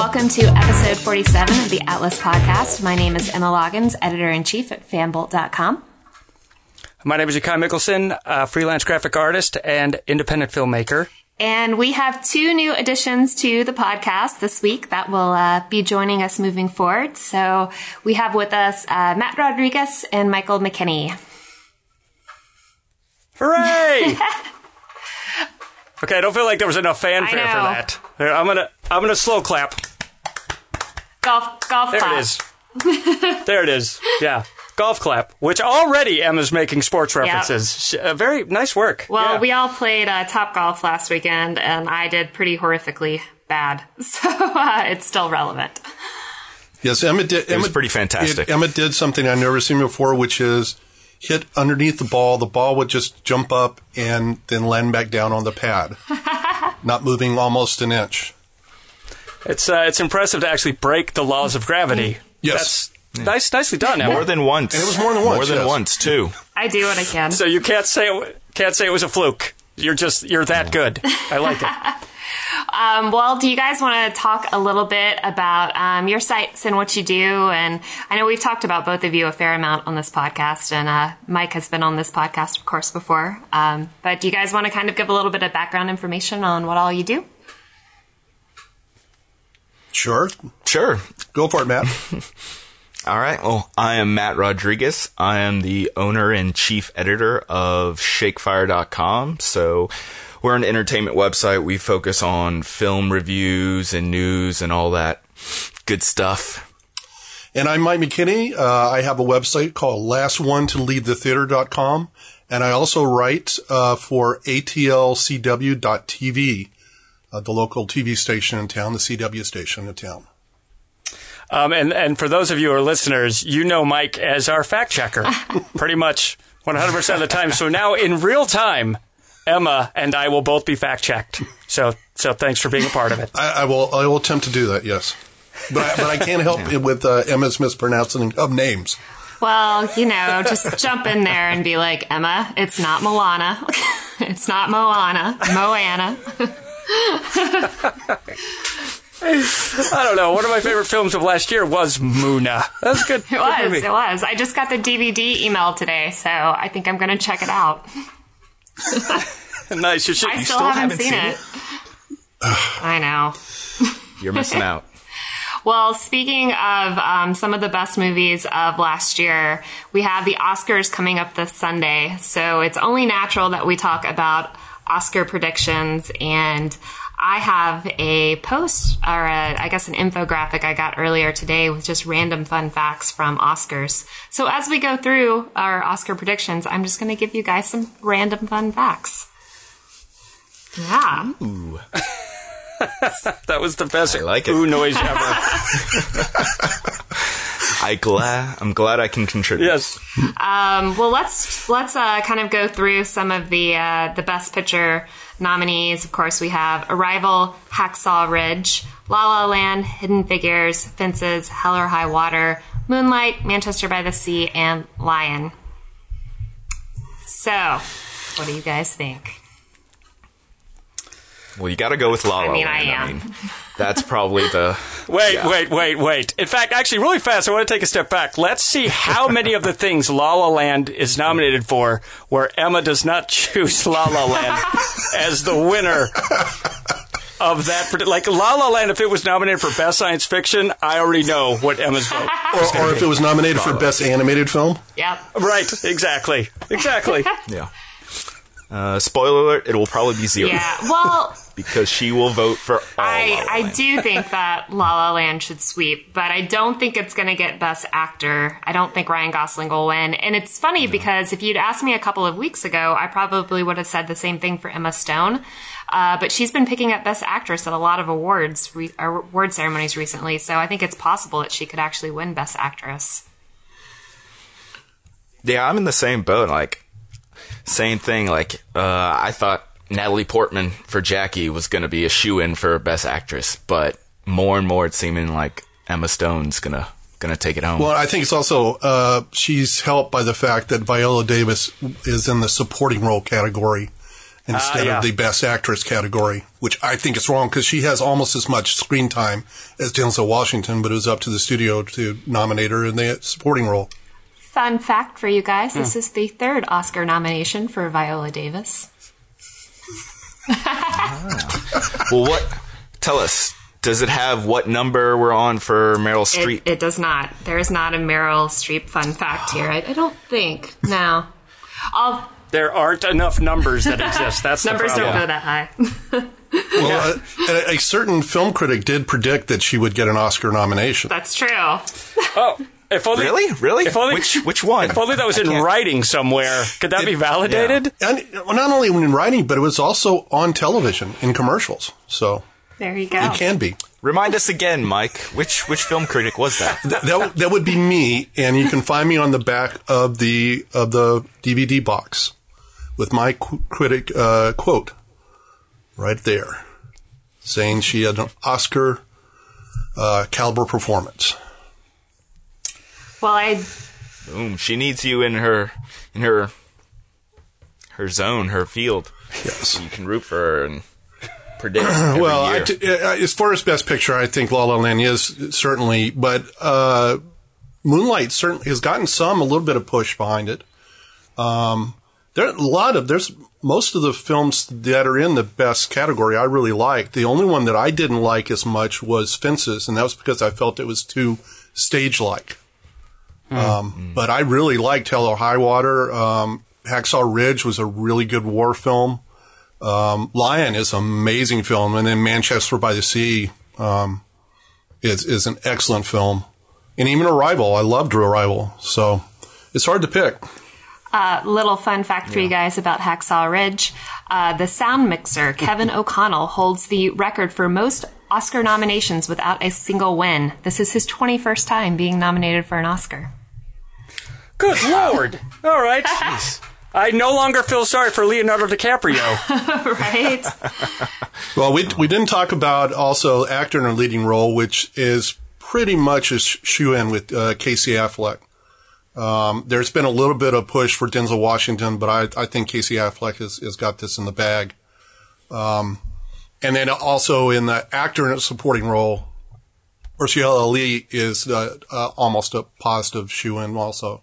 welcome to episode 47 of the Atlas Podcast. My name is Emma Loggins, editor in chief at fanbolt.com. My name is Jakai Mickelson, a freelance graphic artist and independent filmmaker. And we have two new additions to the podcast this week that will uh, be joining us moving forward. So we have with us uh, Matt Rodriguez and Michael McKinney. Hooray! okay, I don't feel like there was enough fanfare for that. Here, I'm gonna I'm gonna slow clap. Golf golf There clap. it is. there it is. Yeah. Golf clap, which already Emma's making sports references. Sh- Uh, very nice work. Well, Yeah. we all played uh, Top Golf last weekend, and I did pretty horrifically bad, so uh, it's still relevant. Yes, Emma did. was Emma, pretty fantastic. it- Emma did something I've never seen before, which is hit underneath the ball. The ball would just jump up and then land back down on the pad, not moving almost an inch. It's uh, it's impressive to actually break the laws of gravity. Yes. That's nice, nicely done, Emma. More than once. And it was more than once, More than yes. once, too. I do what I can. so you can't say it, can't say it was a fluke. You're just you're that good. I like it. Um, well, do you guys want to talk a little bit about um, your sites and what you do? And I know we've talked about both of you a fair amount on this podcast, and uh, Mike has been on this podcast, of course, before. Um, but do you guys want to kind of give a little bit of background information on what all you do? Sure, Sure. go for it, Matt. All right. Well, I am Matt Rodriguez. I am the owner and chief editor of Shakefire.com. So we're an entertainment website. We focus on film reviews and news and all that good stuff. And I'm Mike McKinney. Uh, I have a website called lastone-to-leave-the-theater.com. And I also write uh, for atlcw.tv, uh, the local TV station in town, the CW station in town. Um, and and for those of you who are listeners, you know Mike as our fact checker, pretty much 100 percent of the time. So now in real time, Emma and I will both be fact checked. So so thanks for being a part of it. I, I will. I will attempt to do that. Yes, but I, but I can't help it with uh, Emma's mispronouncing of names. Well, you know, just jump in there and be like, Emma, it's not Moana. it's not Moana. Moana. I don't know. One of my favorite films of last year was Muna. That was good. It was. It was. I just got the DVD email today, so I think I'm going to check it out. nice. You should. I you still, still haven't, haven't seen, seen it. I know. You're missing out. Well, speaking of um, some of the best movies of last year, we have the Oscars coming up this Sunday. So it's only natural that we talk about Oscar predictions. And I have a post, or a, I guess an infographic I got earlier today with just random fun facts from Oscars. So as we go through our Oscar predictions, I'm just going to give you guys some random fun facts. Yeah. Ooh. that was the best I like it. ooh noise ever. I glad. I'm glad I can contribute. yes. Um, well, let's let's uh, kind of go through some of the uh, the best picture nominees. Of course, we have Arrival, Hacksaw Ridge, La La Land, Hidden Figures, Fences, Hell or High Water, Moonlight, Manchester by the Sea, and Lion. So, what do you guys think? Well, you got to go with La La I mean, I Land. am. that's probably the. Wait, Yeah. wait, wait, wait. In fact, actually, really fast, I want to take a step back. Let's see how many of the things La La Land is nominated for where Emma does not choose La La Land as the winner of that. Like La La Land, if it was nominated for Best Science Fiction, I already know what Emma's vote. Or, or if it was nominated for best animated film. Yeah. Right, exactly, exactly. Yeah. Uh, spoiler alert, it will probably be zero. Yeah. Well, Because she will vote for all I, I do think that La La Land should sweep, but I don't think it's going to get Best Actor. I don't think Ryan Gosling will win. And it's funny because if you'd asked me a couple of weeks ago, I probably would have said the same thing for Emma Stone. Uh, but she's been picking up Best Actress at a lot of awards, re- award ceremonies recently, so I think it's possible that she could actually win Best Actress. Yeah, I'm in the same boat. Like, same thing. Like, uh, I thought Natalie Portman for Jackie was going to be a shoe in for Best Actress, but more and more it's seeming like Emma Stone's gonna gonna take it home. Well, I think it's also uh, she's helped by the fact that Viola Davis is in the supporting role category, instead yeah. of the Best Actress category, which I think is wrong because she has almost as much screen time as Denzel Washington, but it was up to the studio to nominate her in the supporting role. Fun fact for you guys this hmm. is the third Oscar nomination for Viola Davis. Ah. Well, what? Tell us. Does it have what number we're on for Meryl Streep? It, it does not. There is not a Meryl Streep fun fact here. I, I don't think. No. I'll, There aren't enough numbers that exist. That's numbers the don't go that high. Well, uh, a, a certain film critic did predict that she would get an Oscar nomination. That's true. Oh, if only really? Really? If only, which which one? If only that was in writing somewhere. Could that be validated? And well, not only in writing, but it was also on television in commercials. So There you go. it can be. Remind us again, Mike. Which which film critic was that? That, that, that would be me, and you can find me on the back of the of the DVD box with my qu- critic uh, quote right there, saying she had an Oscar uh, caliber performance. Well, I Boom. She needs you in her in her her zone, her field. Yes. You can root for her and predict. every Well, year. t- uh, as far as best picture, I think La La Land is certainly, but uh, Moonlight certainly has gotten some a little bit of push behind it. Um, there are a lot of there's most of the films that are in the best category I really like. The only one that I didn't like as much was Fences, and that was because I felt it was too stage like. Um, but I really liked Hell or High Water. Um, Hacksaw Ridge was a really good war film. Um, Lion is an amazing film, and then Manchester by the Sea um, is is an excellent film, and even Arrival. I loved Arrival, so it's hard to pick. uh, little fun fact for you guys about Hacksaw Ridge. Uh, the sound mixer, Kevin O'Connell, holds the record for most Oscar nominations without a single win. This is his 21st time being nominated for an Oscar. Good lord! All right. I no longer feel sorry for Leonardo DiCaprio. right? Well, we we didn't talk about also actor in a leading role, which is pretty much a shoe in with uh, Casey Affleck. Um, there's been a little bit of push for Denzel Washington, but I, I think Casey Affleck has, has got this in the bag. Um, and then also in the actor in a supporting role, Mahershala Ali is uh, uh, almost a positive shoe in also.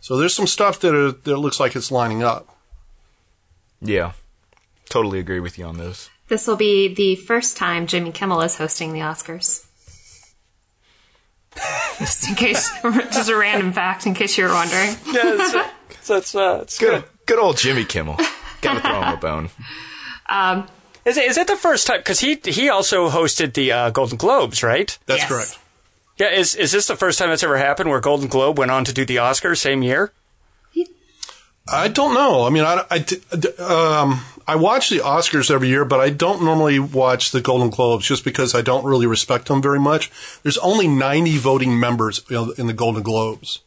So there's some stuff that, are, that looks like it's lining up. yeah, totally agree with you on this. This will be the first time Jimmy Kimmel is hosting the Oscars. just in case, just a random fact, in case you were wondering. yeah, that's, that's, uh, it's Good, good. good old Jimmy Kimmel. Gotta throw him a bone. Is it, is it the first time? Because he he also hosted the uh, Golden Globes, right? That's Yes. correct. Yeah. Is is this the first time that's ever happened where Golden Globe went on to do the Oscars same year? I don't know. I mean, I, I, um, I watch the Oscars every year, but I don't normally watch the Golden Globes just because I don't really respect them very much. There's only 90 voting members in the Golden Globes.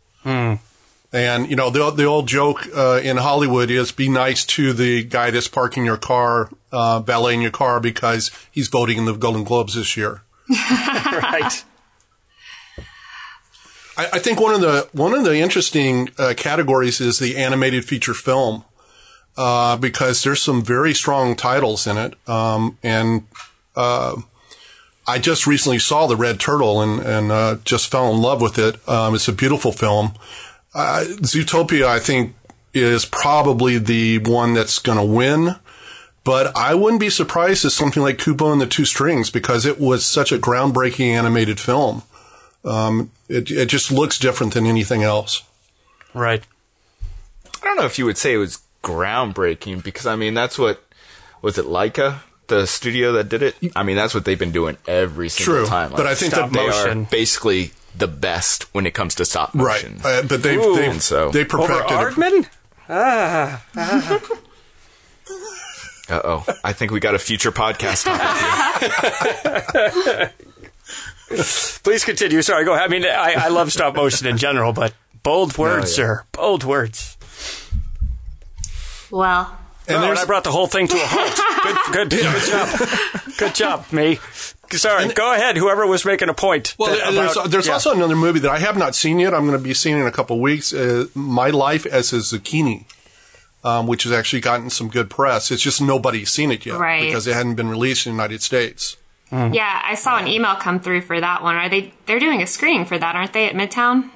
And, you know, the, the old joke uh, in Hollywood is be nice to the guy that's parking your car, uh, valeting your car because he's voting in the Golden Globes this year. right. I, I think one of the one of the interesting uh, categories is the animated feature film, uh, because there's some very strong titles in it, um, and uh, I just recently saw the Red Turtle and and uh, just fell in love with it. Um, it's a beautiful film. Uh, Zootopia, I think, is probably the one that's going to win. But I wouldn't be surprised if something like Kubo and the Two Strings, because it was such a groundbreaking animated film. Um, it, it just looks different than anything else. Right. I don't know if you would say it was groundbreaking because I mean that's what was it Laika, the studio that did it. I mean that's what they've been doing every single True, time. but I think stop that they motion. are basically the best when it comes to stop Right. motion. Uh, but they've, Ooh. they've, And so- they Over perfected it. Aardman? Uh oh, I think we got a future podcast topic here. Please continue. Sorry, go ahead. I mean, I, I love stop motion in general, but bold words, yeah. sir. Bold words. Well, And oh, and I brought the whole thing to a halt. Good, good, good job. Good job, me. Sorry, go ahead. Whoever was making a point. well, that- there's, about- there's yeah. also another movie that I have not seen yet. I'm going to be seeing in a couple of weeks. Uh, My Life as a Zucchini. um, which has actually gotten some good press. It's just nobody's seen it yet Right. because it hadn't been released in the United States. Yeah, I saw an email come through for that one. Are they? They're doing a screening for that, aren't they, at Midtown?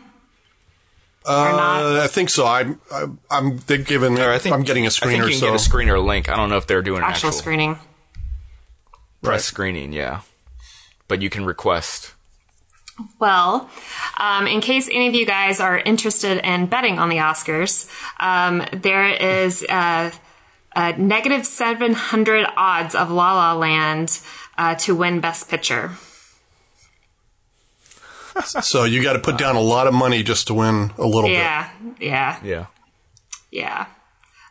Uh, I think so. I'm, I'm, I'm they've given. Or I think I'm getting a I think screener. you can so get a screener link. I don't know if they're doing an Actual actual, screening. press screening. Yeah, but you can request. Well, um, in case any of you guys are interested in betting on the Oscars, um, there is a, a negative 700 odds of La La Land uh, to win Best Picture. so you got to put down a lot of money just to win a little bit. Yeah, yeah, Yeah. yeah.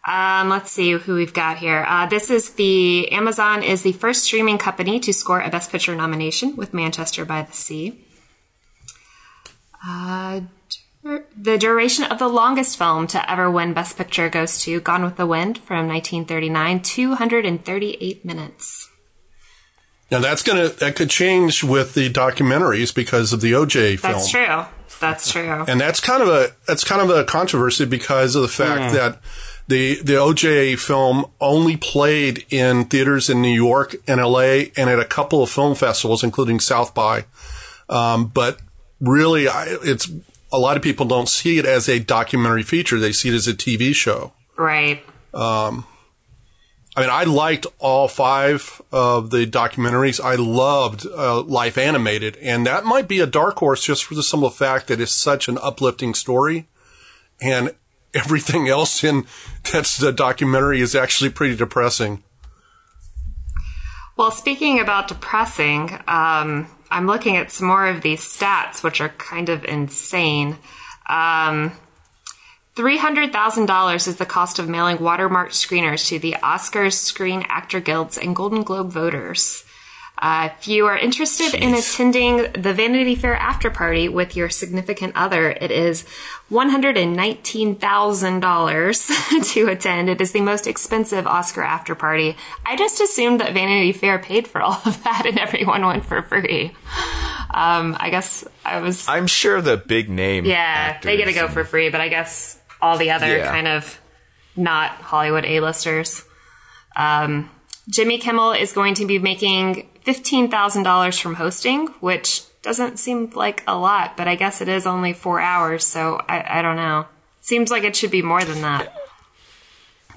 Um, let's see who we've got here. Uh, this is the Amazon is the first streaming company to score a Best Picture nomination with Manchester by the Sea. Uh, the duration of the longest film to ever win Best Picture goes to Gone with the Wind from 1939, 238 minutes. Now that's gonna that could change with the documentaries because of the OJ film. That's true. That's true. and that's kind of a that's kind of a controversy because of the fact that the the OJ film only played in theaters in New York and L.A. and at a couple of film festivals, including South by. Um, but really, I, it's a lot of people don't see it as a documentary feature; they see it as a TV show. Right. I mean, I liked all five of the documentaries. I loved uh, Life Animated, and that might be a dark horse just for the simple fact that it's such an uplifting story, and everything else in that's the documentary is actually pretty depressing. Well, speaking about depressing, um, I'm looking at some more of these stats, which are kind of insane. Um, $300,000 is the cost of mailing watermarked screeners to the Oscars, Screen Actor Guilds, and Golden Globe voters. Uh, if you are interested in attending the Vanity Fair after party with your significant other, it is $119,000 to attend. It is the most expensive Oscar after party. I just assumed that Vanity Fair paid for all of that and everyone went for free. Um, I guess I was I'm sure the big name. yeah, they get to go for free, but I guess all the other Yeah. kind of not Hollywood A-listers. Um, Jimmy Kimmel is going to be making $15,000 from hosting, which doesn't seem like a lot, but I guess it is only four hours, so I, I don't know. Seems like it should be more than that.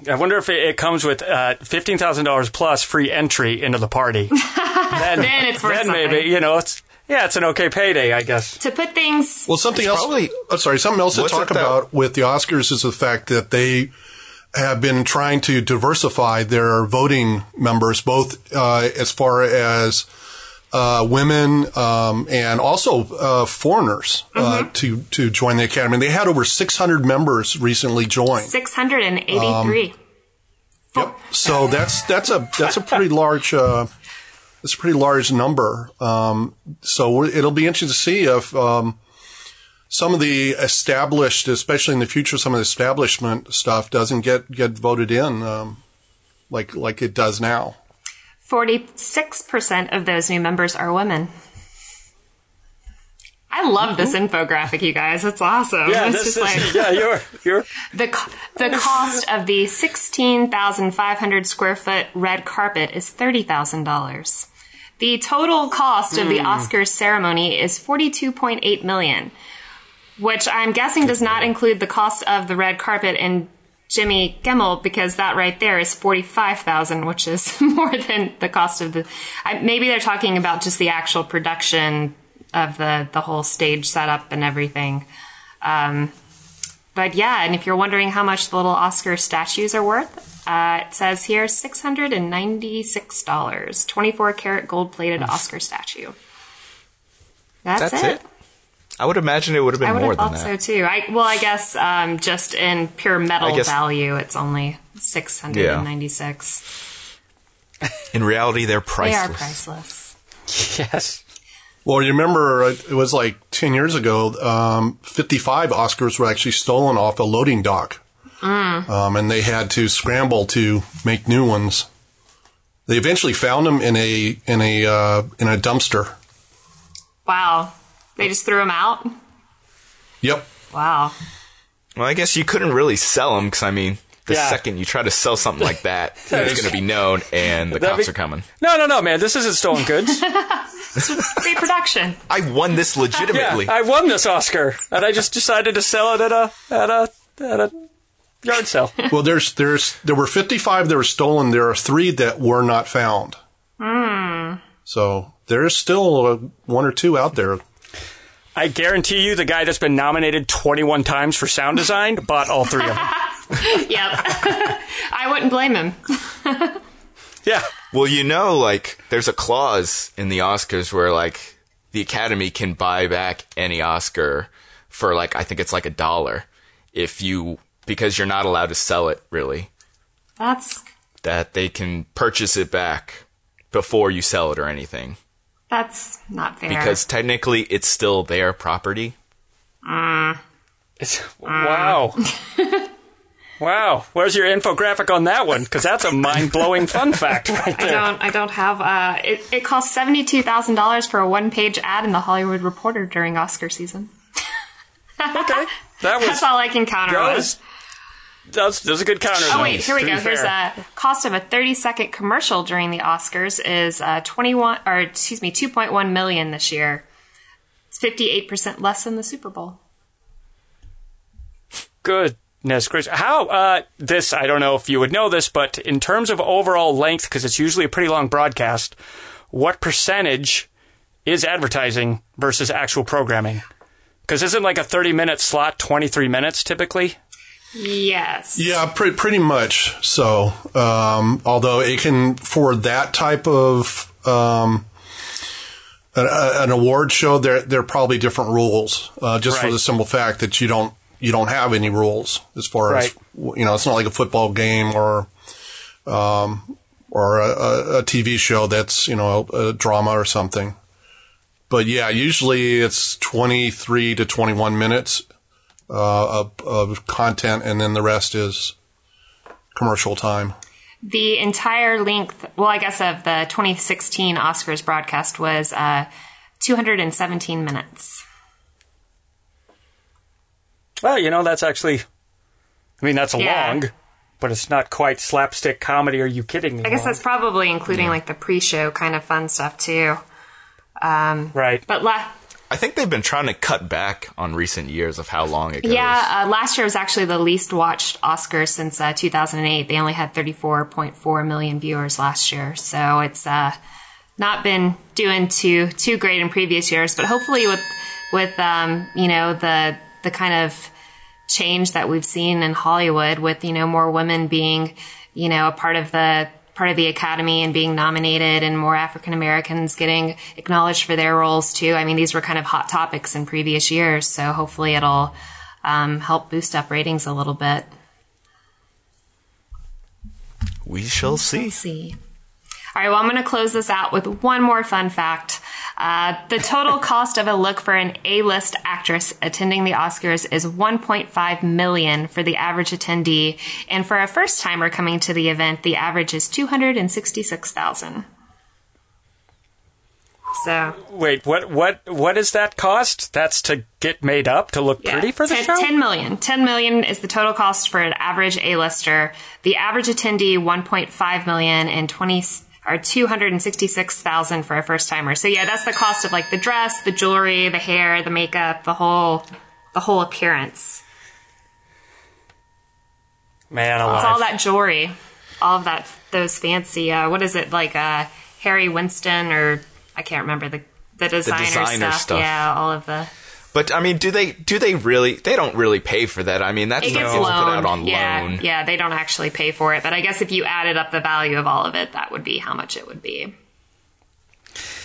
I wonder if it, it comes with uh, fifteen thousand dollars plus free entry into the party. then, Then it's worth then maybe you know it's yeah, it's an okay payday, I guess. To put things, Well, something else. probably- oh, sorry, something else to talk about with the Oscars is the fact that they have been trying to diversify their voting members, both uh, as far as uh, women um, and also uh, foreigners uh, to to join the academy. They had over 600 members recently join. 683. Yep. So that's that's a that's a pretty large uh, that's a pretty large number. Um, so it'll be interesting to see if um, some of the established, especially in the future, some of the establishment stuff doesn't get get voted in um, like like it does now. 46% of those new members are women. I love this infographic, you guys. It's awesome. Yeah, it's this, just this, like yeah, you're you're the the cost of the 16,500 square foot red carpet is $30,000. The total cost of the Oscars ceremony is 42.8 million, which I'm guessing does not include the cost of the red carpet and Jimmy Kimmel because that right there is 45,000, which is more than the cost of the I, maybe they're talking about just the actual production of the the whole stage setup and everything. Um, but yeah, and if you're wondering how much the little Oscar statues are worth, uh, it says here six hundred and ninety six dollars, twenty four karat gold plated Oscar statue. That's, That's it. I would imagine it would have been I would more have than thought that. so too. I well, I guess um, just in pure metal guess- value, it's only six hundred and ninety six. In reality, they're priceless. They are priceless. yes. Well, you remember uh, it was like 10 years ago, um, 55 Oscars were actually stolen off a loading dock. Um, and they had to scramble to make new ones. They eventually found them in a, in a, uh, in a dumpster. Wow, they just threw them out. Yep. Wow. Well, I guess you couldn't really sell them because I mean, The Yeah. second you try to sell something like that, it's going to be known, and the That'd cops be- are coming. No, no, no, man. This isn't stolen goods. This is reproduction. I won this yeah, legitimately. I won this Oscar, and I just decided to sell it at a at a at a yard sale. Well, there's there's there were 55 that were stolen. There are three that were not found. So there's still uh, one or two out there. I guarantee you, the guy that's been nominated 21 times for sound design bought all three of them. Yep. I wouldn't blame him. Yeah. Well, you know, like there's a clause in the Oscars where like the Academy can buy back any Oscar for like I think it's like a dollar if you because you're not allowed to sell it really. That's That they can purchase it back before you sell it or anything that's not fair. because technically it's still their property. It's, wow. wow. Where's your infographic on that one? Because that's a mind blowing fun fact right there. I don't. I don't have. Uh, it, it cost seventy two thousand dollars for a one page ad in the Hollywood Reporter during Oscar season. Okay. That was. That's all I can counter That with. was, that's, that's a good counter. Oh though, wait, here we go. be Here's fair. a cost of a 30 second commercial during the Oscars is uh, 21 or excuse me 2.1 million this year. It's 58 percent less than the Super Bowl. Goodness gracious. How, uh, this, I don't know if you would know this, but in terms of overall length, because it's usually a pretty long broadcast, what percentage is advertising versus actual programming? Because isn't like a 30 minute slot 23 minutes typically? Yes. Yeah, pre- pretty much so. Um, although it can, for that type of um, an, a- an award show, there there are probably different rules. Uh, just for the simple fact that you don't you don't have any rules as far as you know. It's not like a football game or um, or a, a, TV show that's you know a, a drama or something. But yeah, usually it's twenty three to twenty one minutes uh, of, of content, and then the rest is commercial time. The entire length, well, I guess of the 2016 Oscars broadcast was uh, 217 minutes. Well, you know, that's actually, I mean, that's Yeah. long, but it's not quite slapstick comedy. Are you kidding me? I guess that's probably including like the pre-show kind of fun stuff too. Um, right. but la- I think they've been trying to cut back on recent years of how long it goes. Yeah, uh, last year was actually the least watched Oscar since uh, 2008. They only had 34.4 million viewers last year, so it's uh, not been doing too too great in previous years. But hopefully, with with um, you know the the kind of change that we've seen in Hollywood, with you know more women being you know a part of the part of the academy and being nominated and more African Americans getting acknowledged for their roles too. I mean, these were kind of hot topics in previous years, so hopefully it'll um, help boost up ratings a little bit. We shall see. Let's see. All right, well, I'm going to close this out with one more fun fact. Uh, the total cost of a look for an A-list actress attending the Oscars is 1.5 million for the average attendee, and for a first timer coming to the event, the average is 266,000. So, Wait, what? What? What is that cost? That's to get made up to look yeah, pretty for the 10, show. 10 million. 10 million is the total cost for an average A-lister. The average attendee 1.5 million and 20 or 266,000 for a first timer. So yeah, that's the cost of like the dress, the jewelry, the hair, the makeup, the whole the whole appearance. Man alive. It's all that jewelry, all of that those fancy uh what is it like uh Harry Winston or I can't remember the the designer, designer stuff. stuff. Yeah, all of the But I mean, do they do they really? They don't really pay for that. I mean, that's It stuff gets gets put loaned. out on yeah, loan. yeah, they don't actually pay for it. But I guess if you added up the value of all of it, that would be how much it would be.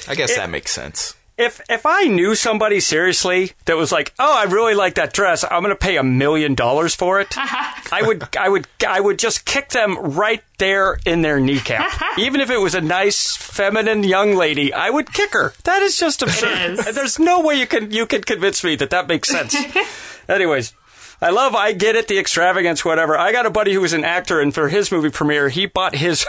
I guess that makes sense. If if I knew somebody seriously that was like, "Oh, I really like that dress. I'm going to pay a million dollars for it," I would I would I would just kick them right there in their kneecap. Even if it was a nice feminine young lady, I would kick her. That is just absurd. is. There's no way you can you can convince me that that makes sense. Anyways. I love, I get it, the extravagance, whatever. I got a buddy who was an actor, and for his movie premiere, he bought his.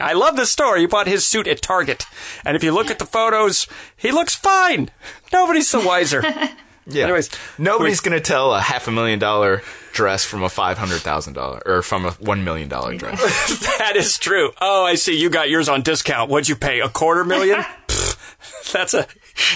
I love this story. He bought his suit at Target. And if you look at the photos, he looks fine. Nobody's the wiser. Yeah. Anyways, nobody's going to tell a half a million dollar dress from a five hundred thousand dollar or from a one million dollar dress. that is true. Oh, I see. You got yours on discount. What'd you pay? A quarter million? Pfft, that's a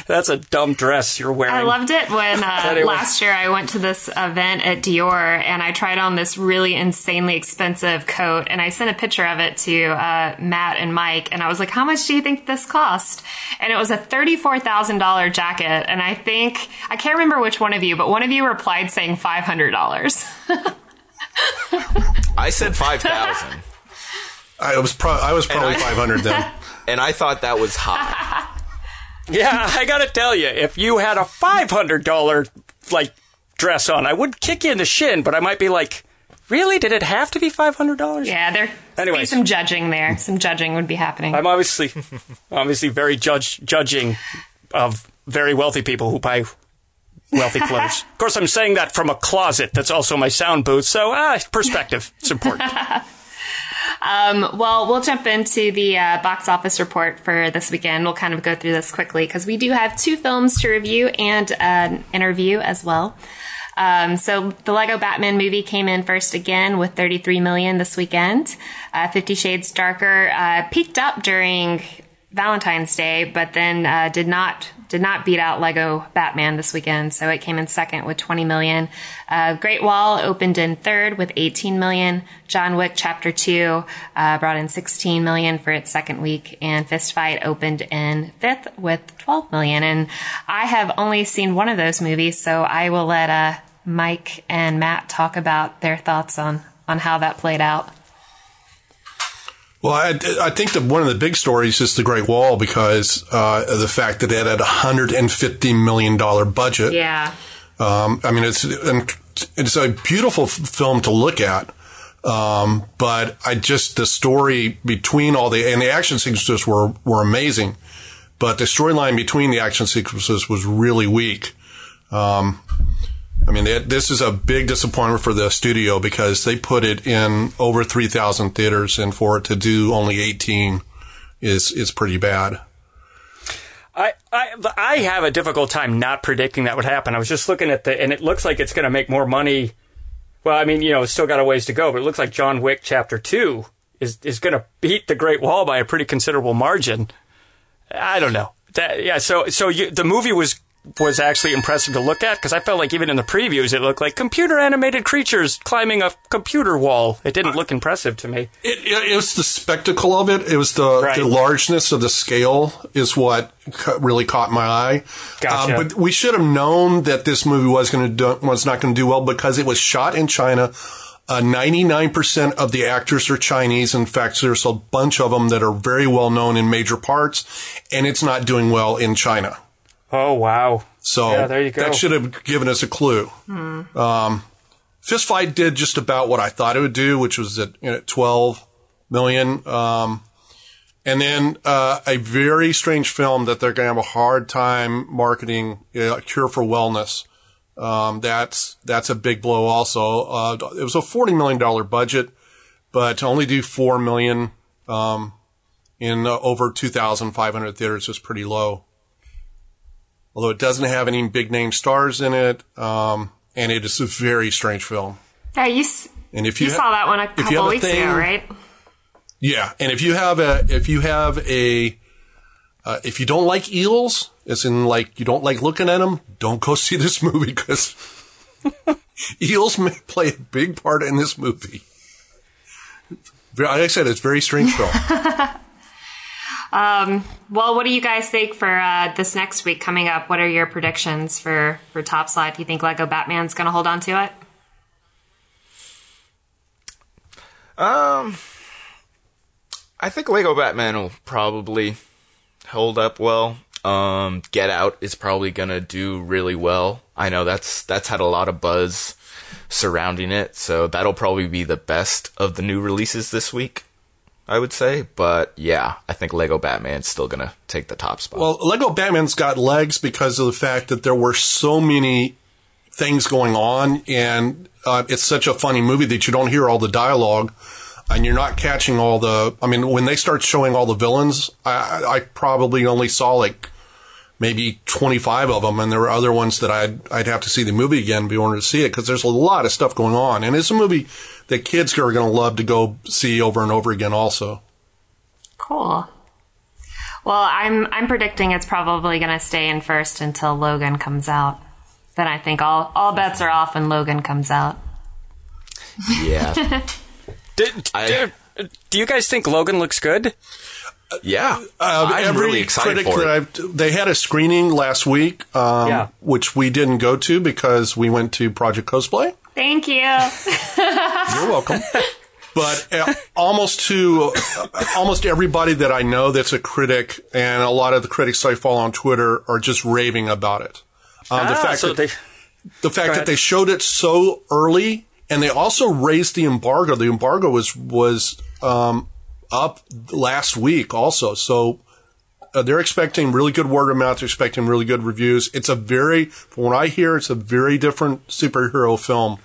that's a dumb dress you're wearing. I loved it when uh, Anyway. last year I went to this event at Dior and I tried on this really insanely expensive coat and I sent a picture of it to uh, Matt and Mike and I was like, "How much do you think this cost?" And it was a thirty-four thousand dollar jacket and I think I can't remember which one of you, but one of you replied saying five hundred dollars. I said five thousand, I was pro- I was probably I- 500 then. and I thought that was high. Yeah, I gotta tell you, if you had a five hundred dollar like dress on, I would kick you in the shin, but I might be like, really? Did it have to be five hundred dollars? yeah, there. Be some judging there. Some judging would be happening. I'm obviously, obviously very judge judging of very wealthy people who buy wealthy clothes. of course, I'm saying that from a closet that's also my sound booth. So, ah, perspective. It's important. Um, well, we'll jump into the uh, box office report for this weekend. We'll kind of go through this quickly because we do have two films to review and an interview as well. Um, so the Lego Batman movie came in first again with 33 million this weekend. Uh, Fifty Shades Darker uh, peaked up during Valentine's Day, but then uh, did not did not beat out Lego Batman this weekend. So it came in second with 20 million. Uh, Great Wall opened in third with 18 million. John Wick Chapter Two uh, brought in 16 million for its second week, and Fist Fight opened in fifth with 12 million. And I have only seen one of those movies, so I will let uh, Mike and Matt talk about their thoughts on on how that played out. Well, I, I think that one of the big stories is the Great Wall because uh, of the fact that it had a hundred and fifty million dollar budget. Yeah. Um, I mean, it's it's a beautiful f- film to look at. Um, but I just the story between all the and the action sequences were were amazing, but the storyline between the action sequences was really weak. Um, I mean, they, this is a big disappointment for the studio because they put it in over three thousand theaters, and for it to do only eighteen is is pretty bad. I, I I have a difficult time not predicting that would happen. I was just looking at the, and it looks like it's going to make more money. Well, I mean, you know, it's still got a ways to go, but it looks like John Wick Chapter Two is is going to beat the Great Wall by a pretty considerable margin. I don't know. That, yeah, so so you, the movie was was actually impressive to look at because I felt like even in the previews it looked like computer animated creatures climbing a computer wall. It didn't look impressive to me. It, it, it was the spectacle of it. It was the, Right. the largeness of the scale is what really caught my eye. Gotcha. Um, but we should have known that this movie was going to was not going to do well because it was shot in China. Uh, 99% of the actors are Chinese. In fact, there's a bunch of them that are very well known in major parts, and it's not doing well in China. Oh wow! So Yeah, there you go. that should have given us a clue. Um, Fist Fight did just about what I thought it would do, which was at, you know, 12 million. Um, and then uh, a very strange film that they're going to have a hard time marketing, uh, Cure for Wellness. Um, that's that's a big blow. Also, uh, it was a forty million dollar budget, but to only do four million um, in uh, over two thousand five hundred theaters is pretty low although it doesn't have any big name stars in it, um, and it is a very strange film. Yeah, you, And if you you, ha- saw that one a couple weeks thing- ago, right? yeah, and if you have a, if you have a, uh, if you don't like eels, as in like you don't like looking at them, don't go see this movie because eels may play a big part in this movie. Like I said, it's a very strange film. Well, what do you guys think for uh, this next week coming up? What are your predictions for for Top Slide? Do you think Lego Batman's going to hold on to it? Um, I think Lego Batman will probably hold up well. Um, Get Out is probably gonna do really well. I know that's that's had a lot of buzz surrounding it, so that'll probably be the best of the new releases this week. I would say, but yeah, I think Lego Batman's still gonna take the top spot. Well, Lego Batman's got legs because of the fact that there were so many things going on, and uh, it's such a funny movie that you don't hear all the dialogue, and you're not catching all the. I mean, when they start showing all the villains, I, I I probably only saw like maybe 25 of them. And there were other ones that I'd, I'd have to see the movie again in order to see it because there's a lot of stuff going on. And it's a movie that kids are going to love to go see over and over again also. Cool. Well, I'm I'm predicting it's probably going to stay in first until Logan comes out. Then I think all all bets are off when Logan comes out. Yeah. Did, I- do, do you guys think Logan looks good? yeah. Uh, I'm every really excited critic for it. I've, they had a screening last week, um, Yeah. which we didn't go to because we went to Project Cosplay. Thank you. You're welcome. but uh, almost to uh, almost everybody that I know that's a critic, and a lot of the critics I follow on Twitter are just raving about it. Um, the Ah, fact so that they, the fact that they showed it so early, and they also raised the embargo. The embargo was was um, up last week, also. So uh, they're expecting really good word of mouth. They're expecting really good reviews. It's a very, from what I hear, it's a very different superhero film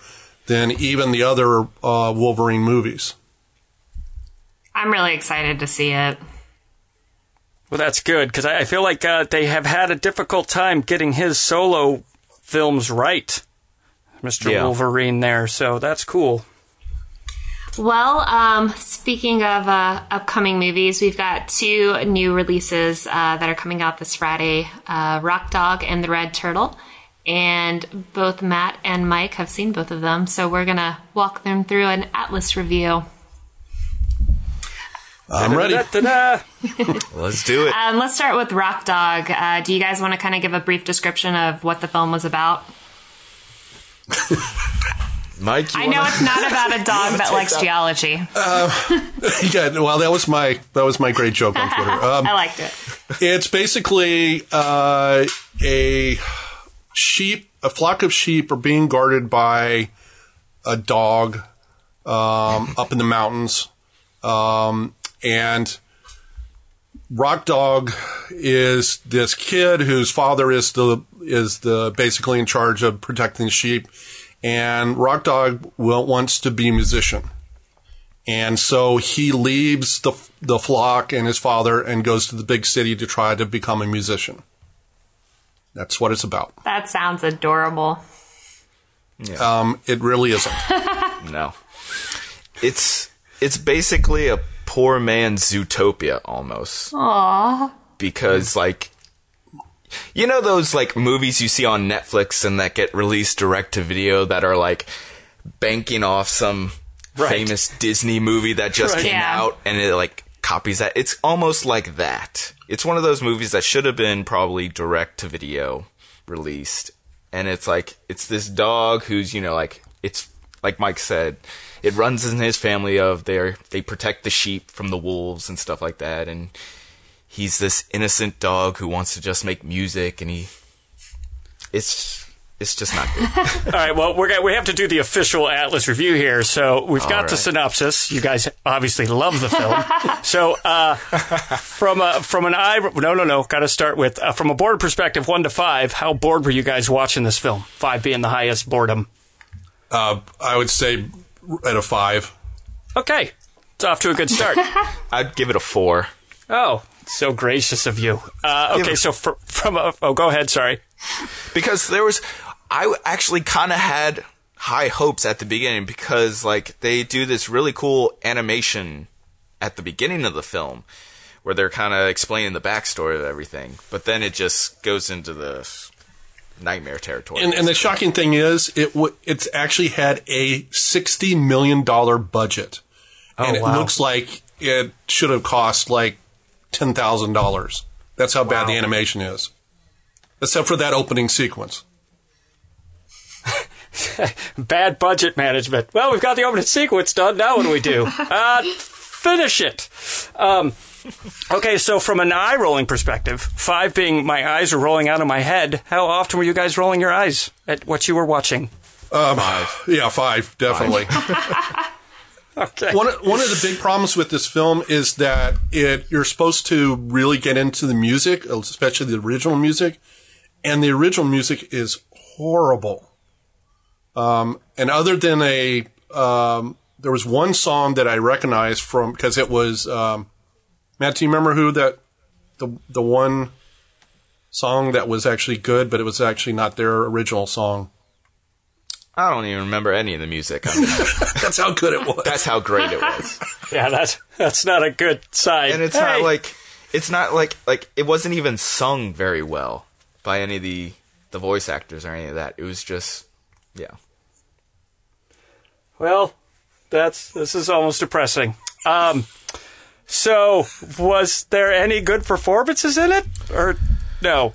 than even the other uh, Wolverine movies. I'm really excited to see it. well, that's good because I, I feel like uh, they have had a difficult time getting his solo films right, Mister Yeah. Wolverine. There, so that's cool. Well, um, speaking of uh, upcoming movies, we've got two new releases uh, that are coming out this Friday uh, Rock Dog and The Red Turtle. And both Matt and Mike have seen both of them, so we're going to walk them through an Atlas review. I'm ready. Let's do it. Um, let's start with Rock Dog. Uh, do you guys want to kind of give a brief description of what the film was about? Mike, I know wanna- it's not about a dog that likes geology. yeah, well, that was my that was my great joke on Twitter. Um, I liked it. It's basically uh, a sheep, a flock of sheep are being guarded by a dog um, up in the mountains, um, and Rock Dog is this kid whose father is the is the basically in charge of protecting the sheep, and Rock Dog will, wants to be a musician. And so he leaves the the flock and his father and goes to the big city to try to become a musician. That's what it's about. That sounds adorable. Um, it really isn't. No. It's it's basically a poor man's Zootopia almost. Aww. Because like you know those like movies you see on Netflix and that get released direct to video that are like banking off some Right. famous Disney movie that just Right. came Yeah. out and it like copies that. It's almost like that. It's one of those movies that should have been probably direct to video released. And it's like it's this dog who's, you know, like it's like Mike said, it runs in his family of their they protect the sheep from the wolves and stuff like that and he's this innocent dog who wants to just make music and he it's it's just not good. All right, well, we're gonna, we have to do the official Atlas review here. So we've got All the synopsis. You guys obviously love the film. so uh, from a from an eye, no, no, no. Got to start with uh, from a board perspective, one to five. How bored were you guys watching this film? Five being the highest boredom. Uh, I would say at a five. Okay, it's off to a good start. I'd give it a 4. oh, so gracious of you. Uh, okay, so fr- from a oh, go ahead. Sorry. because there was I actually kind of had high hopes at the beginning because like they do this really cool animation at the beginning of the film where they're kind of explaining the backstory of everything, but then it just goes into the nightmare territory. And, and the shocking thing is, it w- it's actually had a sixty million dollar budget, and it wow. looks like it should have cost like ten thousand dollars. That's how bad the animation is, except for that opening sequence. Bad budget management. Well, we've got the opening sequence done. Now what do we do? Uh, finish it. Um, okay, so from an eye rolling perspective, five being my eyes are rolling out of my head. How often were you guys rolling your eyes at what you were watching? Five. Yeah, five definitely. Okay. one one of the big problems with this film is that it you're supposed to really get into the music, especially the original music, and the original music is horrible. Um, and other than a, um, there was one song that I recognized from because it was um, Matt. Do you remember who that the the one song that was actually good, but it was actually not their original song. I don't even remember any of the music. I mean, That's how good it was. that's how great it was. Yeah, that's that's not a good sign. And it's Hey. not like it's not like like it wasn't even sung very well by any of the the voice actors or any of that. It was just yeah. Well, that's this is almost depressing. Um, so was there any good performances in it, or no?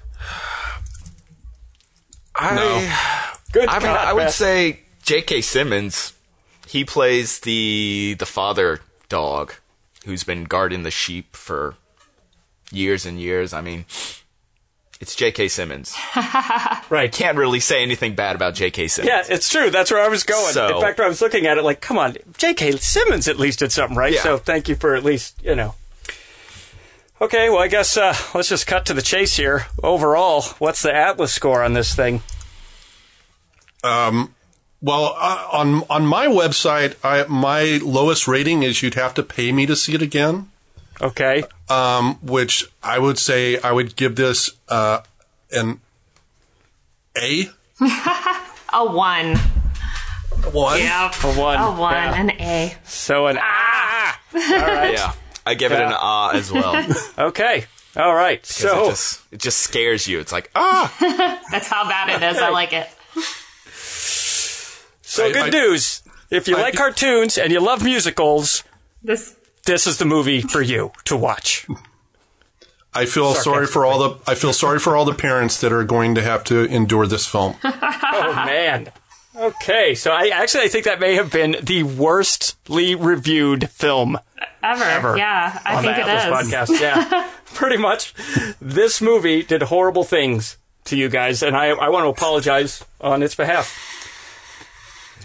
I Good. I mean, God, I would say J.K. Simmons. He plays the the father dog who's been guarding the sheep for years and years. I mean, it's J.K. Simmons. right. Can't really say anything bad about J.K. Simmons. Yeah, it's true. That's where I was going. So- In fact, I was looking at it like, come on, J.K. Simmons at least did something right. Yeah. So thank you for at least, you know. Okay, well, I guess uh, let's just cut to the chase here. Overall, what's the Atlas score on this thing? Well, uh, on on my website, I, my lowest rating is you'd have to pay me to see it again. Okay. Um, which I would say I would give this uh, an A A one. one. Yep. A one. A one. Yeah. An A. So an ah. All right. Yeah. I give it an Yeah. ah as well. Okay. All right. 'Cause So it just it just scares you. It's like ah. That's how bad it is. I like it. So I- good I- news. If you I- like cartoons and you love musicals, This this is the movie for you to watch. I feel sorry for all the I feel sorry for all the parents that are going to have to endure this film. Oh man. Okay, so I actually I think that may have been the worstly reviewed film ever. Ever. Yeah, I on think the it Atlas is. podcast. Yeah, pretty much. This movie did horrible things to you guys, and I I want to apologize on its behalf.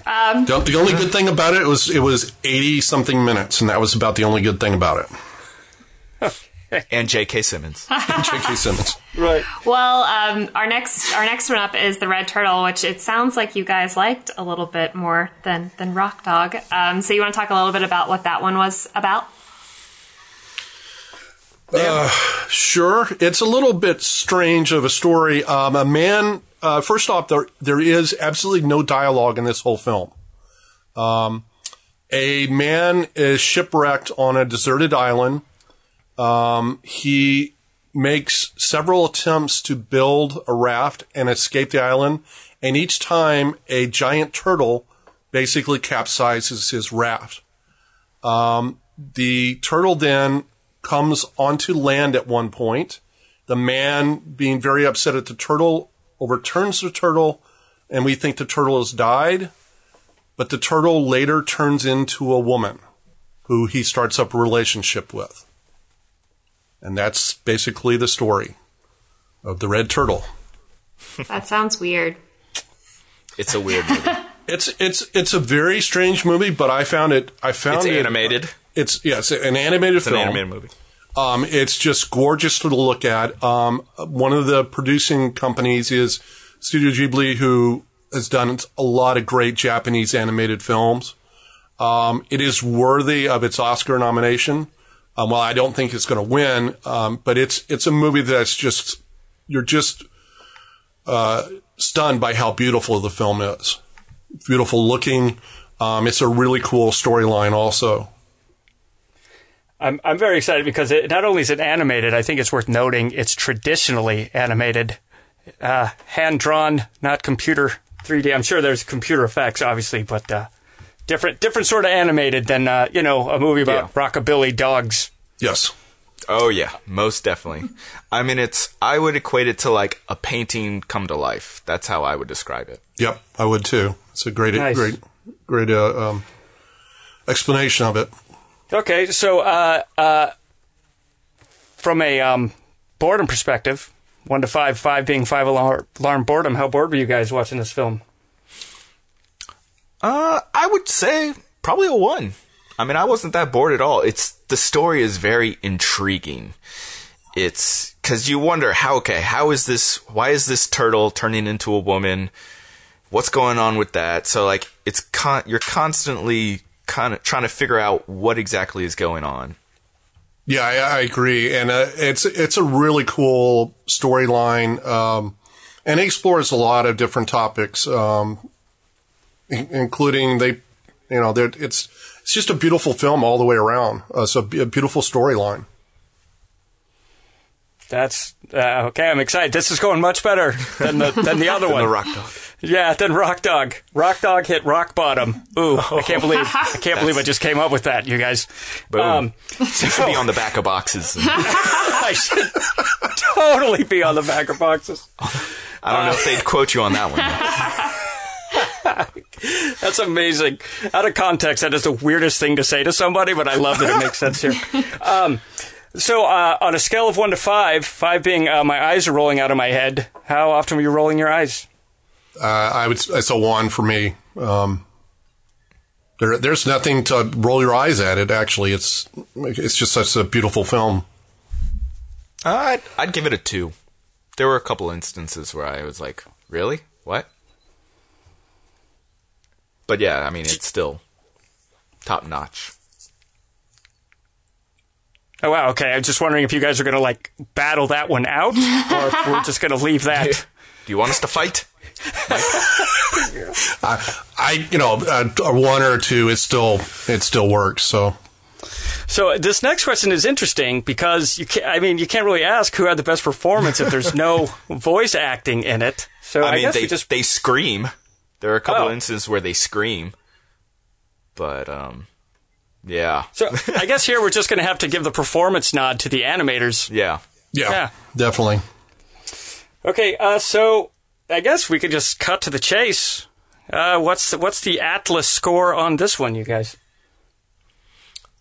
The, the only good thing about it was it was eighty something minutes, and that was about the only good thing about it. And J.K. Simmons. J.K. Simmons. Right. Well, um, our next our next one up is the Red Turtle, which it sounds like you guys liked a little bit more than than Rock Dog. Um, so you want to talk a little bit about what that one was about? Sure, it's a little bit strange of a story. Um, a man. Uh, first off, there there is absolutely no dialogue in this whole film. Um, a man is shipwrecked on a deserted island. Um, he makes several attempts to build a raft and escape the island, and each time a giant turtle basically capsizes his raft. Um, the turtle then comes onto land at one point. The man, being very upset at the turtle, overturns the turtle, and we think the turtle has died. But the turtle later turns into a woman who he starts up a relationship with. And that's basically the story of the red turtle. That sounds weird. It's a weird movie. It's it's it's a very strange movie, but I found it I found It's it animated. It's yeah, it's an animated It's an film. animated movie. Um, it's just gorgeous to look at. Um, one of the producing companies is Studio Ghibli, who has done a lot of great Japanese animated films. Um, it is worthy of its Oscar nomination. Um, well, I don't think it's going to win, um, but it's it's a movie that's just you're just uh, stunned by how beautiful the film is. Beautiful looking. Um, it's a really cool storyline, also. I'm I'm very excited because it not only is it animated, I think it's worth noting it's traditionally animated, uh, hand drawn, not computer 3D. I'm sure there's computer effects, obviously, but uh, different different sort of animated than uh, you know a movie about Yeah. rockabilly dogs. Yes. Oh yeah, most definitely. I mean, it's. I would equate it to like a painting come to life. That's how I would describe it. Yep, I would too. It's a great, Nice. great, great uh, um, explanation of it. Okay, so uh, uh, from a um, boredom perspective, one to five, five being five alarm, alarm boredom. How bored were you guys watching this film? Uh, I would say probably a one. I mean, I wasn't that bored at all. It's the story is very intriguing. It's because you wonder how okay, how is this? Why is this turtle turning into a woman? What's going on with that? So like, it's con- you're constantly kind of trying to figure out what exactly is going on. Yeah, I, I agree, and uh, it's it's a really cool storyline, um, and it explores a lot of different topics, um, including they, you know, they're- it's it's just a beautiful film all the way around. Uh, it's a beautiful storyline. That's uh, okay. I'm excited. This is going much better than the than the other one. The Rock Dog. Yeah, then Rock Dog. Rock Dog hit rock bottom. Ooh, I can't believe I can't believe I just came up with that, you guys. Boom. Um, Should be on the back of boxes. I should totally be on the back of boxes. I don't know if they'd quote you on that one. That's amazing. Out of context, that is the weirdest thing to say to somebody, but I love that it makes sense here. Um, so, uh, on a scale of one to five, five being uh, my eyes are rolling out of my head, how often were you rolling your eyes? Uh, I would it's a one for me. Um, there, there's nothing to roll your eyes at. It actually, it's it's just such a beautiful film. I'd, I'd give it a two. There were a couple instances where I was like, really? What? But yeah, I mean, it's still top notch. Oh wow, okay. I'm just wondering if you guys are going to like battle that one out, or if we're just going to leave that. Do you want us to fight? I, I, you know, a, a one or a two, it still it still works. So So this next question is interesting because you can't, I mean, you can't really ask who had the best performance if there's no voice acting in it. So I, I mean, they just they scream. There are a couple Oh. instances where they scream, but um, yeah, so I guess here we're just going to have to give the performance nod to the animators. yeah. yeah, Yeah. definitely. Okay, uh, so I guess we could just cut to the chase. Uh, what's the, what's the Atlas score on this one, you guys?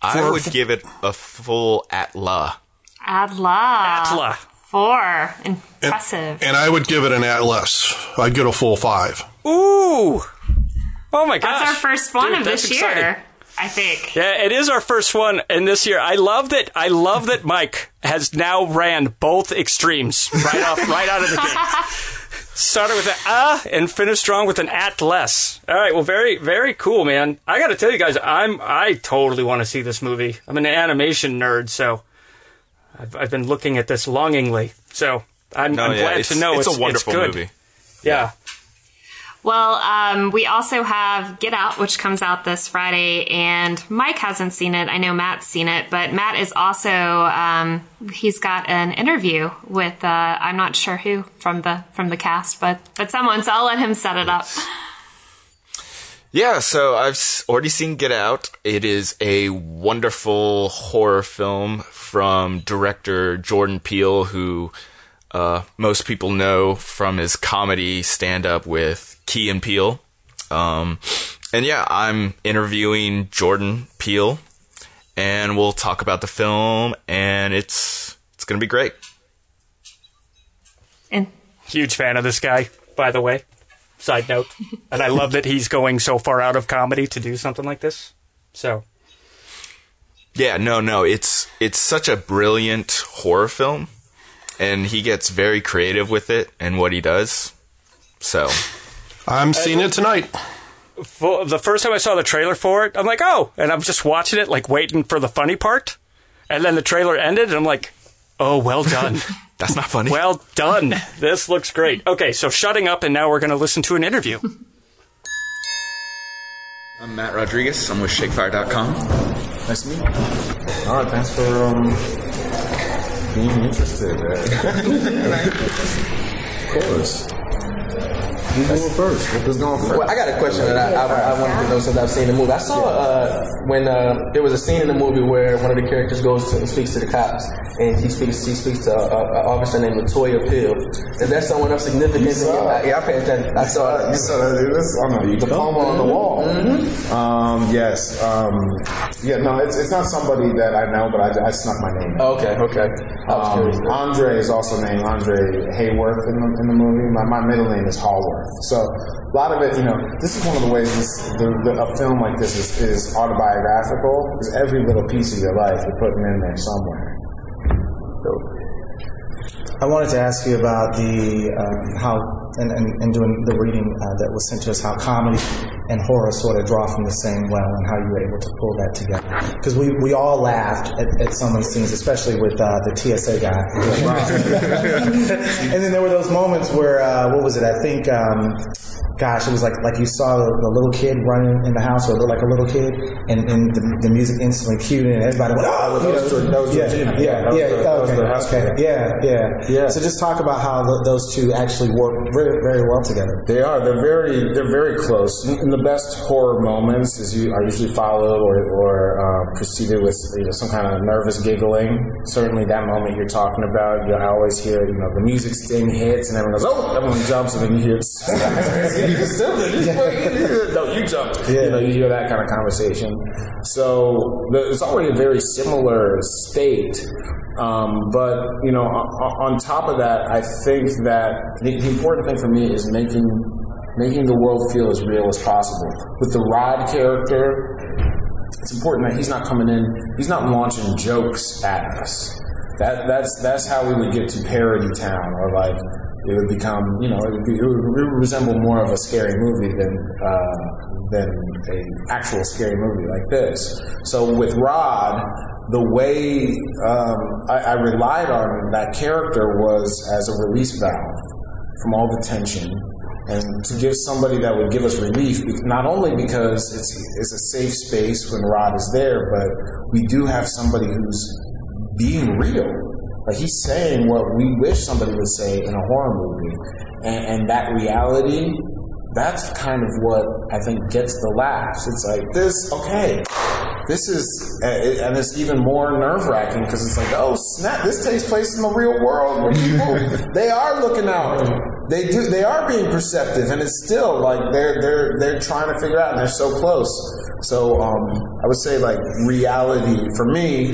I For- would give it a full atla. Adla. Atla. Four. Impressive. And I would give it an Atlas. I'd get a full five. Ooh! Oh my gosh! that's our first one Dude, of this exciting. year, I think. Yeah, it is our first one in this year. I love that. I love that Mike has now ran both extremes right off, right out of the gate. Started with an ah and finished strong with an Atlas. All right, well, very, very cool, man. I got to tell you guys, I'm I totally want to see this movie. I'm an animation nerd, so I've, I've been looking at this longingly. So I'm, No, I'm yeah, glad to know it's, it's, a wonderful good. movie. Yeah. Well, um, we also have Get Out, which comes out this Friday, and Mike hasn't seen it. I know Matt's seen it, but Matt is also um, he's got an interview with uh, I'm not sure who from the from the cast, but but someone. So I'll let him set it up. Yeah, so I've already seen Get Out. It is a wonderful horror film from director Jordan Peele, who uh, most people know from his comedy stand up with Key and Peele. Um, and yeah, I'm interviewing Jordan Peele, and we'll talk about the film, and it's it's gonna be great. And Huge fan of this guy, by the way. Side note. And I love that he's going so far out of comedy to do something like this. So, Yeah, no, no, it's it's such a brilliant horror film, and he gets very creative with it and what he does. So I'm seeing it tonight. well, the first time I saw the trailer for it, I'm like, oh, and I'm just watching it, like waiting for the funny part. And then the trailer ended, and I'm like, oh, well done. that's not funny. well done. This looks great. Okay, so shutting up, and now we're going to listen to an interview. I'm Matt Rodriguez. I'm with ShakeFire.com. Nice to meet you. All right, thanks for um, being interested. of course. Who's going first? Who's going first? Well, I got a question that I, I, I wanted to know since I've seen the movie. I saw uh, when uh, there was a scene in the movie where one of the characters goes to and speaks to the cops, and he speaks he speaks to uh, an officer named Latoya Peel. Is that someone of significance? You yeah, I paid attention. I saw You it. saw that. That's, oh no, the poem on the wall. Um, yes. Um, yeah, no, it's, it's not somebody that I know, but I, I snuck my name. in. Okay, okay. Um. Andre is also named Andre Hayworth in the, in the movie. My, my middle name is Hallworth. So a lot of it, you know, this is one of the ways this, the, the, a film like this is, is autobiographical. Because every little piece of your life you're putting in there somewhere. So. I wanted to ask you about the um, how, and, and, and doing the reading uh, that was sent to us, how comedy and horror sort of draw from the same well, and how you were able to pull that together. Because we, we all laughed at, at some of the scenes, especially with uh, the TSA guy. and then there were those moments where, uh, what was it? I think. Um, gosh, it was like like you saw the, the little kid running in the house, or looked like a little kid, and, and the, the music instantly cued in, and everybody went, oh, know, That was yeah, yeah, That was yeah, the- that was okay, yeah, yeah, Yeah. So just talk about how th those two actually work very, very well together. They are. They're very. They're very close. And the best horror moments is you are usually followed or or um, preceded with you know some kind of nervous giggling. Certainly, that moment you're talking about, you I always hear you know the music sting hits and everyone goes oh, everyone jumps and then you hear you do this. no, you jumped. You know, you hear that kind of conversation. So the, it's already a very similar state. Um, but you know, on, on top of that, I think that the, the important thing for me is making making the world feel as real as possible. With the Rod character, it's important that he's not coming in, he's not launching jokes at us. That that's that's how we would get to parody town, or like it would become, you know, it would, be, it would, resemble more of a scary movie than uh, than a actual scary movie like this. So with Rod, the way um, I, I relied on that character was as a release valve from all the tension and to give somebody that would give us relief, not only because it's, it's a safe space when Rod is there, but we do have somebody who's being real. Like he's saying what we wish somebody would say in a horror movie. And, and that reality, that's kind of what I think gets the laughs. It's like, this, okay, this is, and it's even more nerve wracking because it's like, oh snap, this takes place in the real world where people, they are looking out. They do, they are being perceptive and it's still like they're, they're, they're trying to figure out and they're so close. So, um, I would say like reality for me,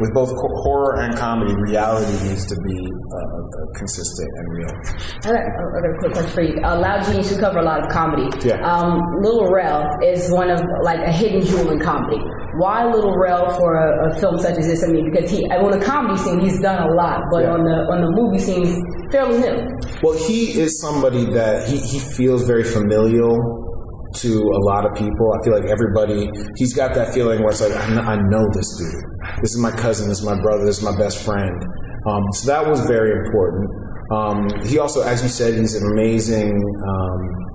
with both horror and comedy, reality needs to be uh, uh, consistent and real. I got, I got a quick question for you. Uh, Loud Genius, you cover a lot of comedy. Yeah. Um, Lil Rel is one of like a hidden jewel in comedy. Why Lil Rel for a, a film such as this? I mean, because he I on the comedy scene he's done a lot, but Yeah. on the on the movie scene he's fairly new. Well, he is somebody that he, he feels very familial to a lot of people. I feel like everybody, he's got that feeling where it's like, I know, this dude. This is my cousin, this is my brother, this is my best friend. Um, so that was very important. Um, he also, as you said, he's an amazing um,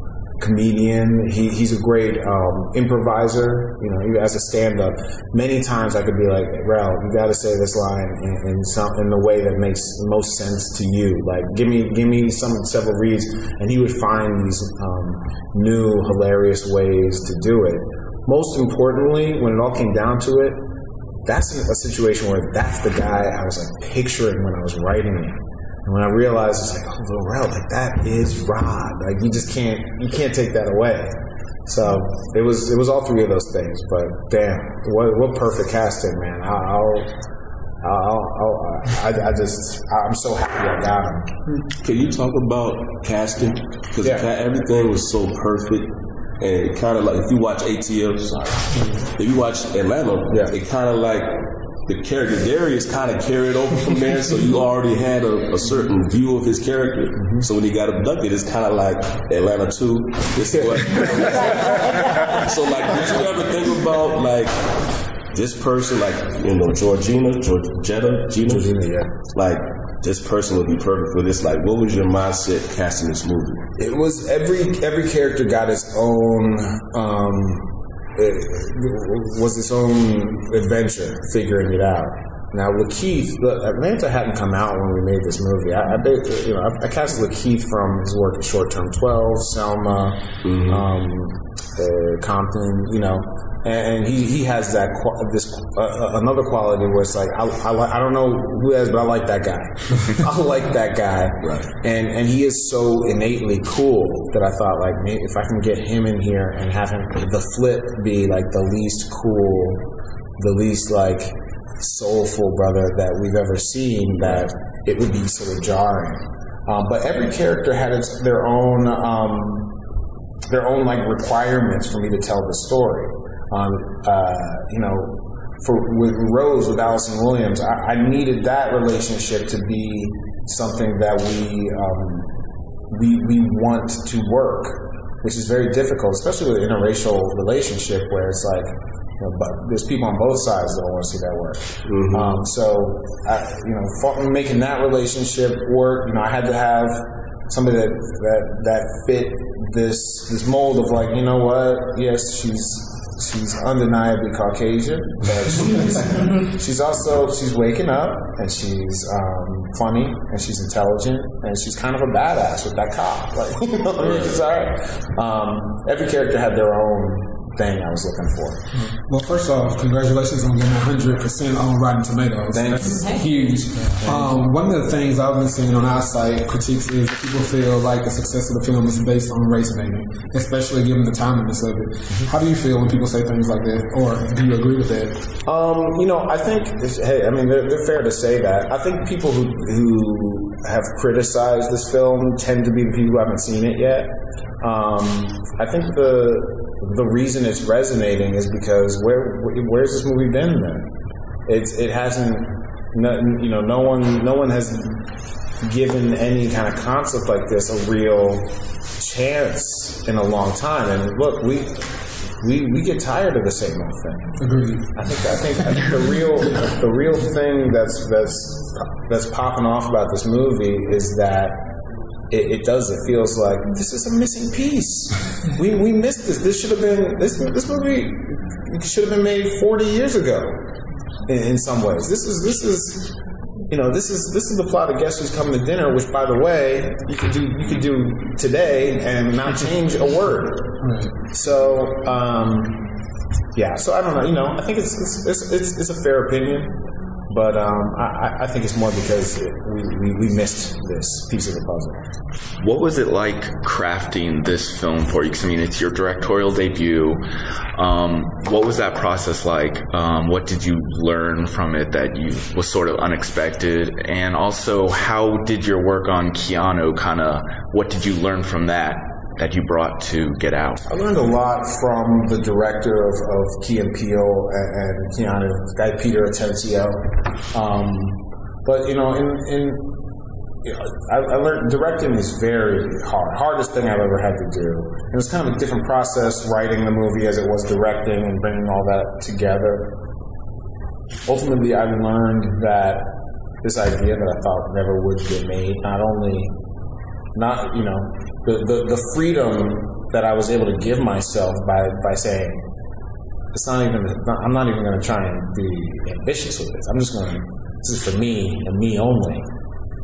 comedian. He, he's a great um, improviser. You know, as a stand-up, many times I could be like, "Rel, you got to say this line in, in some in the way that makes most sense to you. Like, give me give me some several reads," and he would find these um, new hilarious ways to do it. Most importantly, when it all came down to it, that's a situation where that's the guy I was like picturing when I was writing it. And when I realized it's like, oh, Rel, like that is Rod. Like you just can't, you can't take that away. So it was, it was all three of those things. But damn, what, what perfect casting, man. I- I'll, I'll, I'll, I, I just, I'm so happy I got him. Can you talk about casting? Because Yeah. everything was so perfect. And kind of like, if you watch ATL, if you watch Atlanta, Yeah. it kind of like the character Darius kind of carried over from there, so you already had a, a certain view of his character. Mm-hmm. So when he got abducted, it's kind of like Atlanta 2. This is what. so, like, did you ever think about, like, this person, like, you know, Georgina, Georgetta, Gina? Georgina, yeah. Like, this person would be perfect for this. Like, what was your mindset casting this movie? it was every every character got its own um it was its own adventure figuring it out. Now LaKeith Atlanta hadn't come out when we made this movie. I, I you know I, I cast LaKeith from his work at Short Term 12 Selma um uh, Compton you know and, he, he has that this uh, uh, another quality where it's like I, I, I don't know who has but I like that guy I like that guy Right. and and he is so innately cool that I thought like maybe if I can get him in here and have him the flip be like the least cool, the least like soulful brother that we've ever seen, that it would be sort of jarring. Um, but every character had its their own um, their own like requirements for me to tell the story. Um, uh, you know, for with Rose with Allison Williams, I, I needed that relationship to be something that we um, we we want to work. which is very difficult, especially with an interracial relationship where it's like, you know, but there's people on both sides that don't want to see that work. Um, so, I, you know, making that relationship work, you know, I had to have somebody that that that fit this this mold of like, you know what? Yes, she's she's undeniably Caucasian, but she's she's also she's waking up and she's um, funny and she's intelligent and she's kind of a badass with that cop. Like, you know, all right. Um, every character had their own thing I was looking for. Well, first off, congratulations on getting 100% on Rotten Tomatoes. Thank That's you. huge. Um, one of the things I've been seeing on our site, critiques, is that people feel like the success of the film is based on race baiting, especially given the timeliness of it. How do you feel when people say things like that? Or do you agree with that? Um, you know, I think, hey, I mean, they're, they're fair to say that. I think people who, who have criticized this film tend to be the people who haven't seen it yet. Um, I think the the reason it's resonating is because where where's this movie been then? It's it hasn't, no, you know, no one no one has given any kind of concept like this a real chance in a long time. And look, we we we get tired of the same old thing. Agreed. I think I think I think the real the real thing that's that's that's popping off about this movie is that it, it does it feels like this is a missing piece. We we missed this. This should have been this this movie should have been made forty years ago. In, in some ways, this is this is you know this is this is the plot of Guess Who's Coming to Dinner, which by the way you could do you could do today and not change a word. So um, yeah, so I don't know. You know, I think it's it's it's, it's, it's a fair opinion, but um, I, I- think it's more because we, we we missed this piece of the puzzle. What was it like crafting this film for you? 'Cause, I mean, it's your directorial debut. Um, what was that process like? Um, what did you learn from it that you was sort of unexpected? And also, how did your work on Keanu kind of? What did you learn from that that you brought to Get Out? I learned a lot from the director of, of Key and Peele and, and Keanu, guy Peter Atencio. Um, but you know, in, in I, I learned directing is very hard, hardest thing I've ever had to do. It was kind of a different process writing the movie as it was directing and bringing all that together. Ultimately, I learned that this idea that I thought never would get made, not only not you know the, the, the freedom that I was able to give myself by by saying it's not even I'm not even going to try and be ambitious with this. I'm just going to this is for me and me only.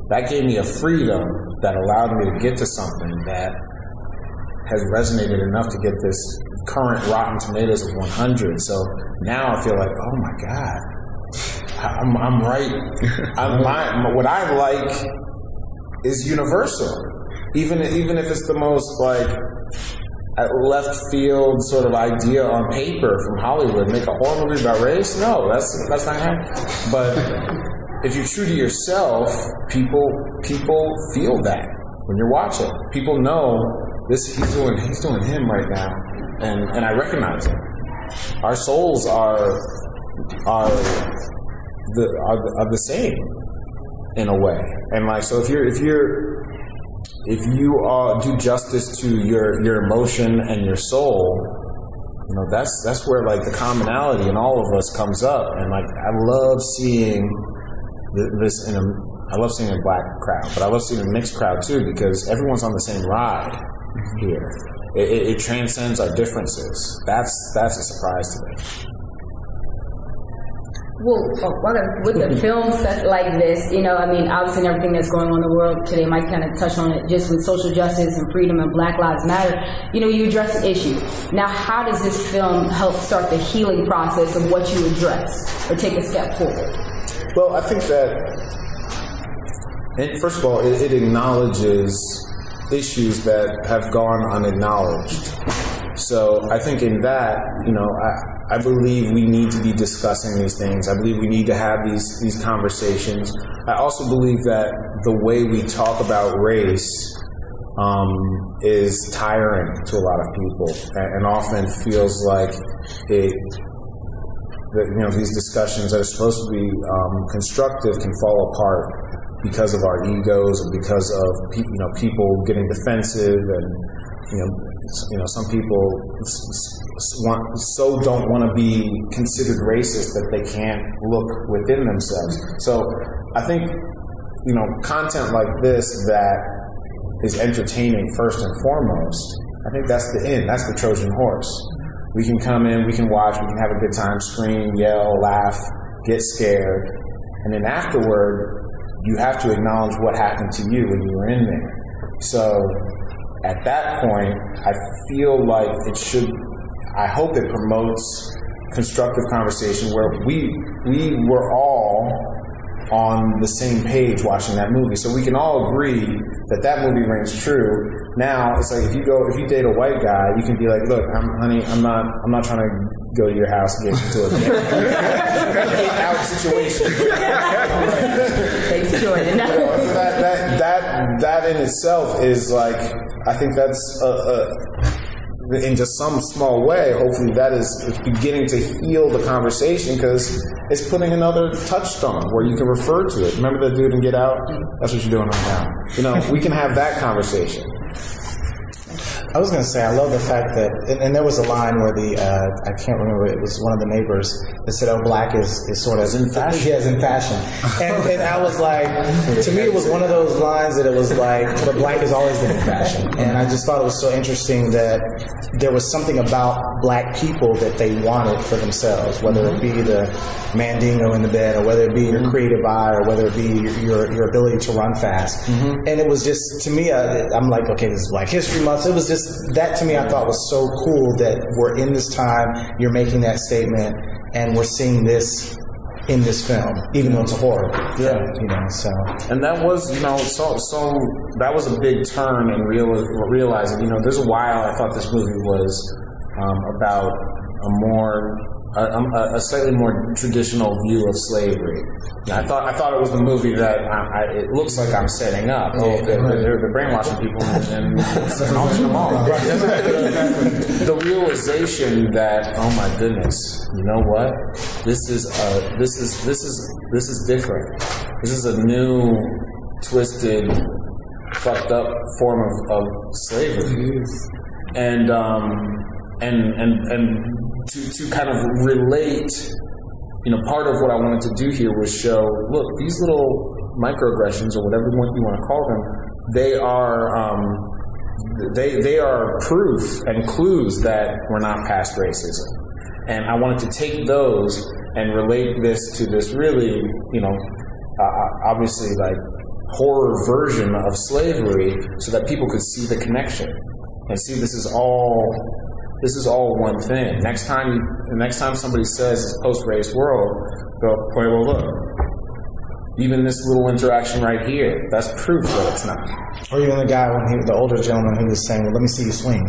That gave me a freedom that allowed me to get to something that has resonated enough to get this current Rotten Tomatoes of 100. So now I feel like, oh my god, I'm, I'm right. I'm, my, what I like is universal. Even even if it's the most like left field sort of idea on paper from Hollywood, make a horror movie about race. No, that's that's not happening. But if you're true to yourself, people people feel that when you're watching. People know this he's doing he's doing him right now, and and I recognize it. Our souls are are the are, are the same in a way, and like so if you're if you're if you uh, do justice to your your emotion and your soul, you know that's that's where like the commonality in all of us comes up, and like I love seeing this in a I love seeing a black crowd, but I love seeing a mixed crowd too because everyone's on the same ride here. It, it, it transcends our differences. That's that's a surprise to me. Well, with a film set like this, you know, I mean, obviously, everything that's going on in the world today, Mike kind of touched on it, just with social justice and freedom and Black Lives Matter. You know, you address the issue. Now, how does this film help start the healing process of what you address, or take a step forward? Well, I think that, first of all, it, it acknowledges issues that have gone unacknowledged. So I think in that, you know, I, I believe we need to be discussing these things. I believe we need to have these these conversations. I also believe that the way we talk about race um, is tiring to a lot of people, and, and often feels like it that you know these discussions that are supposed to be um, constructive can fall apart because of our egos and because of you know people getting defensive and you know you know, some people want, so don't want to be considered racist that they can't look within themselves. So I think, you know, content like this that is entertaining first and foremost, I think that's the end. That's the Trojan horse. We can come in, we can watch, we can have a good time, scream, yell, laugh, get scared, and then afterward, you have to acknowledge what happened to you when you were in there. So at that point, I feel like it should, I hope it promotes constructive conversation where we, we were all on the same page watching that movie. So we can all agree that that movie rings true. Now it's like if you go if you date a white guy, you can be like, look, I'm honey, I'm not I'm not trying to go to your house and get into a out situation. Thanks, Jordan. So that, that that that in itself is like I think that's a, a in just some small way. Hopefully, that is beginning to heal the conversation because it's putting another touchstone where you can refer to it. Remember that dude and Get Out? That's what you're doing right now. You know, we can have that conversation. I was going to say, I love the fact that, and, and there was a line where the, uh, I can't remember, it was one of the neighbors that said, oh, black is, is sort of in fashion. Yeah, in fashion. And, and I was like, to me, it was one of those lines that it was like, but black has always been in fashion. And I just thought it was so interesting that there was something about black people that they wanted for themselves, whether it be the mandingo in the bed, or whether it be your creative eye, or whether it be your, your, your ability to run fast. And it was just, to me, uh, I'm like, okay, this is Black History Month. It was just, that to me, I thought was so cool that we're in this time, you're making that statement, and we're seeing this in this film, even though it's a horror. Yeah. film, you know, so. And that was, you know, so so that was a big turn in real, realizing, you know, there's a while I thought this movie was um, about a more a, a, a slightly more traditional view of slavery. I thought I thought it was the movie that I, I, it looks like I'm setting up. Oh, okay, they're, they're brainwashing people and, and, them all. the realization that oh my goodness, you know what? This is uh, this is this is this is different. This is a new, twisted, fucked up form of, of slavery, and um, and and and to to kind of relate. You know, part of what I wanted to do here was show, look, these little microaggressions or whatever you want to call them, they are um, they they are proof and clues that we're not past racism. And I wanted to take those and relate this to this really, you know, uh, obviously like horror version of slavery, so that people could see the connection and see this is all this is all one thing. Next time, the next time somebody says it's post-race world, go, okay, well, look, even this little interaction right here, that's proof that it's not. Or even the guy when he, the older gentleman who was saying, "Well, let me see you swing,"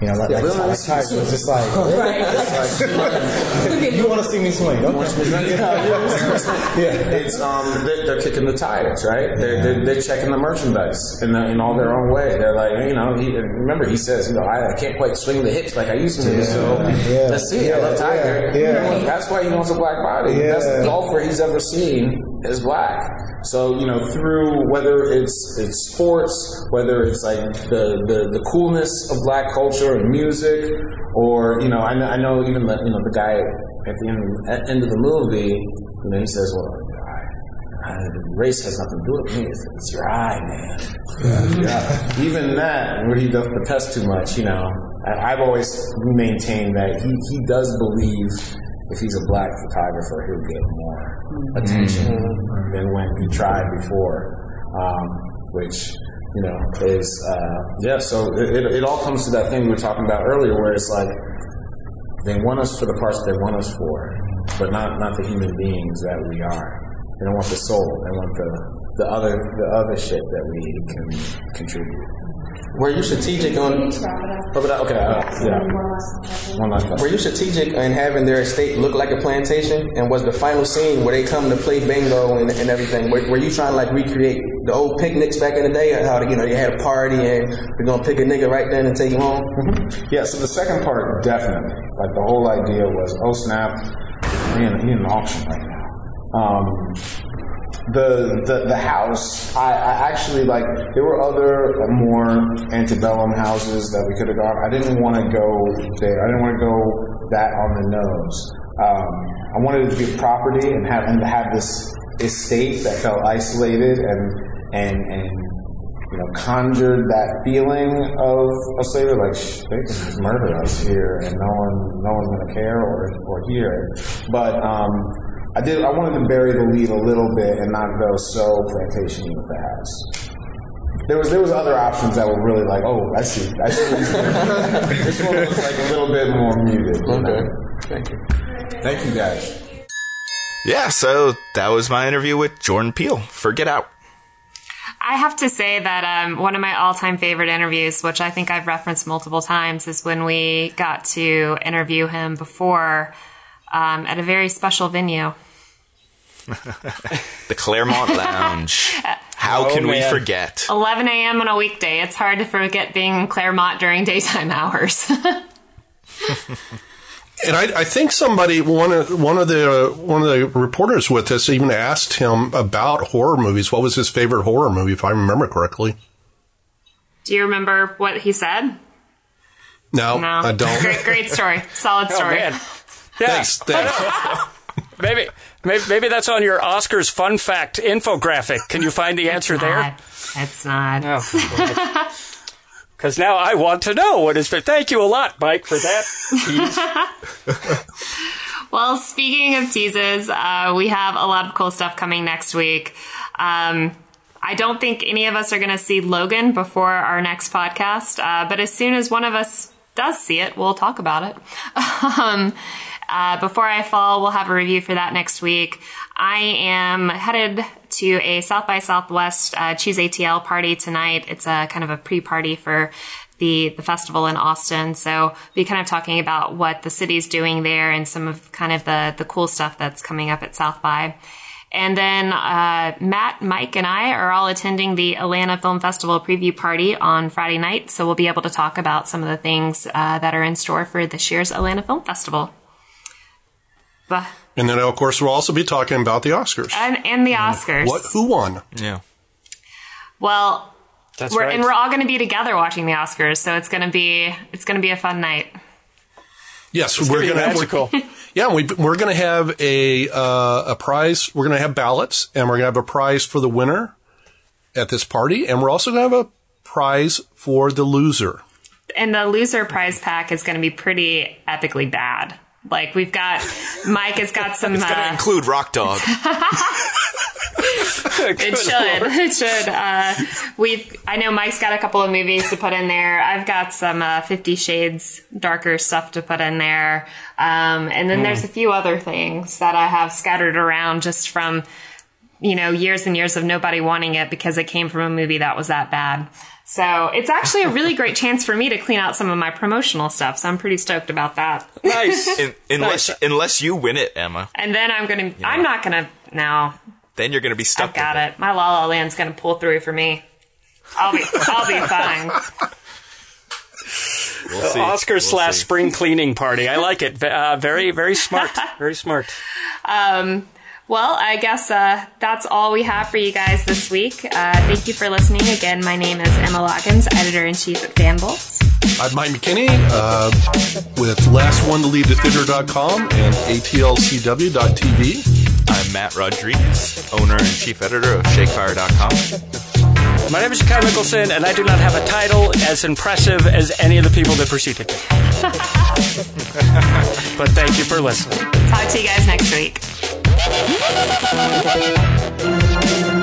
you know, like, Yeah, like, me like see Tiger was swing. just like, "You want to see me swing?" Okay. yeah, it's um, they're, they're kicking the tires, right? They're, they're, they're checking the merchandise in the, in all their own way. They're like, you know, he, remember he says, you know, I, I can't quite swing the hips like I used to. So Yeah. let's see. I love Tiger. Yeah. That's why he wants a black body. Yeah. That's the golfer he's ever seen is black. So you know, through whether it's it's sports, whether it's like the, the, the coolness of black culture and music, or you know, I know, I know even the you know the guy at the end, at end of the movie, you know, he says, well. I, I, race has nothing to do with me. It's, it's your eye, man. Yeah. Even that, where he does protest too much, you know, I've always maintained that he, he does believe if he's a black photographer, he'll get more attention than when he tried before, um, which you know is uh, yeah. So it, it, it all comes to that thing we were talking about earlier, where it's like they want us for the parts they want us for, but not not the human beings that we are. They don't want the soul. They want the the other the other shit that we can contribute. Were you strategic on? Oh, but, okay, uh, yeah. One last question. Were you strategic in having their estate look like a plantation? And was the final scene where they come to play bingo and, and everything? Were, were you trying to like recreate the old picnics back in the day? How you know you had a party and we're gonna pick a nigga right then and take him home? Yeah, so the second part, definitely. Like the whole idea was, oh snap, he in, in an auction right now. Um, the, the the house, I, I actually like. There were other more antebellum houses that we could have gone. I didn't want to go there. I didn't want to go that on the nose. Um, I wanted it to be a property and have and have this estate that felt isolated and and and you know conjured that feeling of of slavery. Like they can just murder us here, and no one no one's gonna care or or hear. But um, I did. I wanted to bury the lead a little bit and not go so plantation with the house. There was there was other options that were really like, oh, I see, I see. what he's doing. this one was like a little bit more muted. you know? Okay. Thank you. Thank you guys. Yeah, so that was my interview with Jordan Peele for Get Out. I have to say that um, one of my all-time favorite interviews, which I think I've referenced multiple times, is when we got to interview him before um, at a very special venue. The Clermont Lounge. How Oh, can we forget? 11 a.m. on a weekday. It's hard to forget being in Claremont during daytime hours. And I, I think somebody one of one of the uh, one of the reporters with us even asked him about horror movies. What was his favorite horror movie, if I remember correctly? Do you remember what he said? No, No. I don't. Great, great story. Solid Oh, story. man. Yeah. Thanks, thanks. Maybe, maybe, maybe that's on your Oscars fun fact infographic. Can you find the answer there? It's not. Because now I want to know what is. Thank you a lot, Mike, for that. Well, speaking of teases, uh, we have a lot of cool stuff coming next week. Um, I don't think any of us are going to see Logan before our next podcast, uh, but as soon as one of us does see it, we'll talk about it. um, uh, before I fall, we'll have a review for that next week. I am headed to a South by Southwest uh, Choose ATL party tonight. It's a kind of a pre-party for the the festival in Austin. So we kind of talking about what the city's doing there and some of kind of the the cool stuff that's coming up at South by. And then uh, Matt, Mike, and I are all attending the Atlanta Film Festival preview party on Friday night. So we'll be able to talk about some of the things uh, that are in store for this year's Atlanta Film Festival. But, And then, of course, we'll also be talking about the Oscars. and, and the Oscars. What? Who won? Yeah. Well, That's we're, right. and we're all going to be together watching the Oscars, so it's going to be it's going to be a fun night. Yes, we're going to. magical. Yeah, we, we're going to have a uh, a prize. We're going to have ballots, and we're going to have a prize for the winner at this party, and we're also going to have a prize for the loser. And the loser prize pack is going to be pretty epically bad. Like we've got Mike has got some. It's going to uh, include Rock Dog. It should. It should. Uh, we've. I know Mike's got a couple of movies to put in there. I've got some uh, Fifty Shades darker stuff to put in there, um, and then there's a few other things that I have scattered around just from you know years and years of nobody wanting it because it came from a movie that was that bad. So it's actually a really great chance for me to clean out some of my promotional stuff. So I'm pretty stoked about that. nice. In, unless Nice. unless you win it, Emma, And then I'm gonna. I'm not gonna. now. then you're going to be stuck. I've got with it. My La La Land's gonna pull through for me. I'll be I'll be fine. We'll see. Oscars We'll slash see. spring cleaning party. I like it. Uh, very, very smart. Very smart. Um, well, I guess uh, that's all we have for you guys this week. Uh, thank you for listening. Again, my name is Emma Loggins, editor in chief at Fanbolts. I'm Mike McKinney uh, with Last One to Leave the Theater.com and ATLCW.tv. I'm Matt Rodriguez, owner and chief editor of ShakeFire.com. My name is Kyle Mickelson, and I do not have a title as impressive as any of the people that preceded me. but thank you for listening. Talk to you guys next week. Thank you.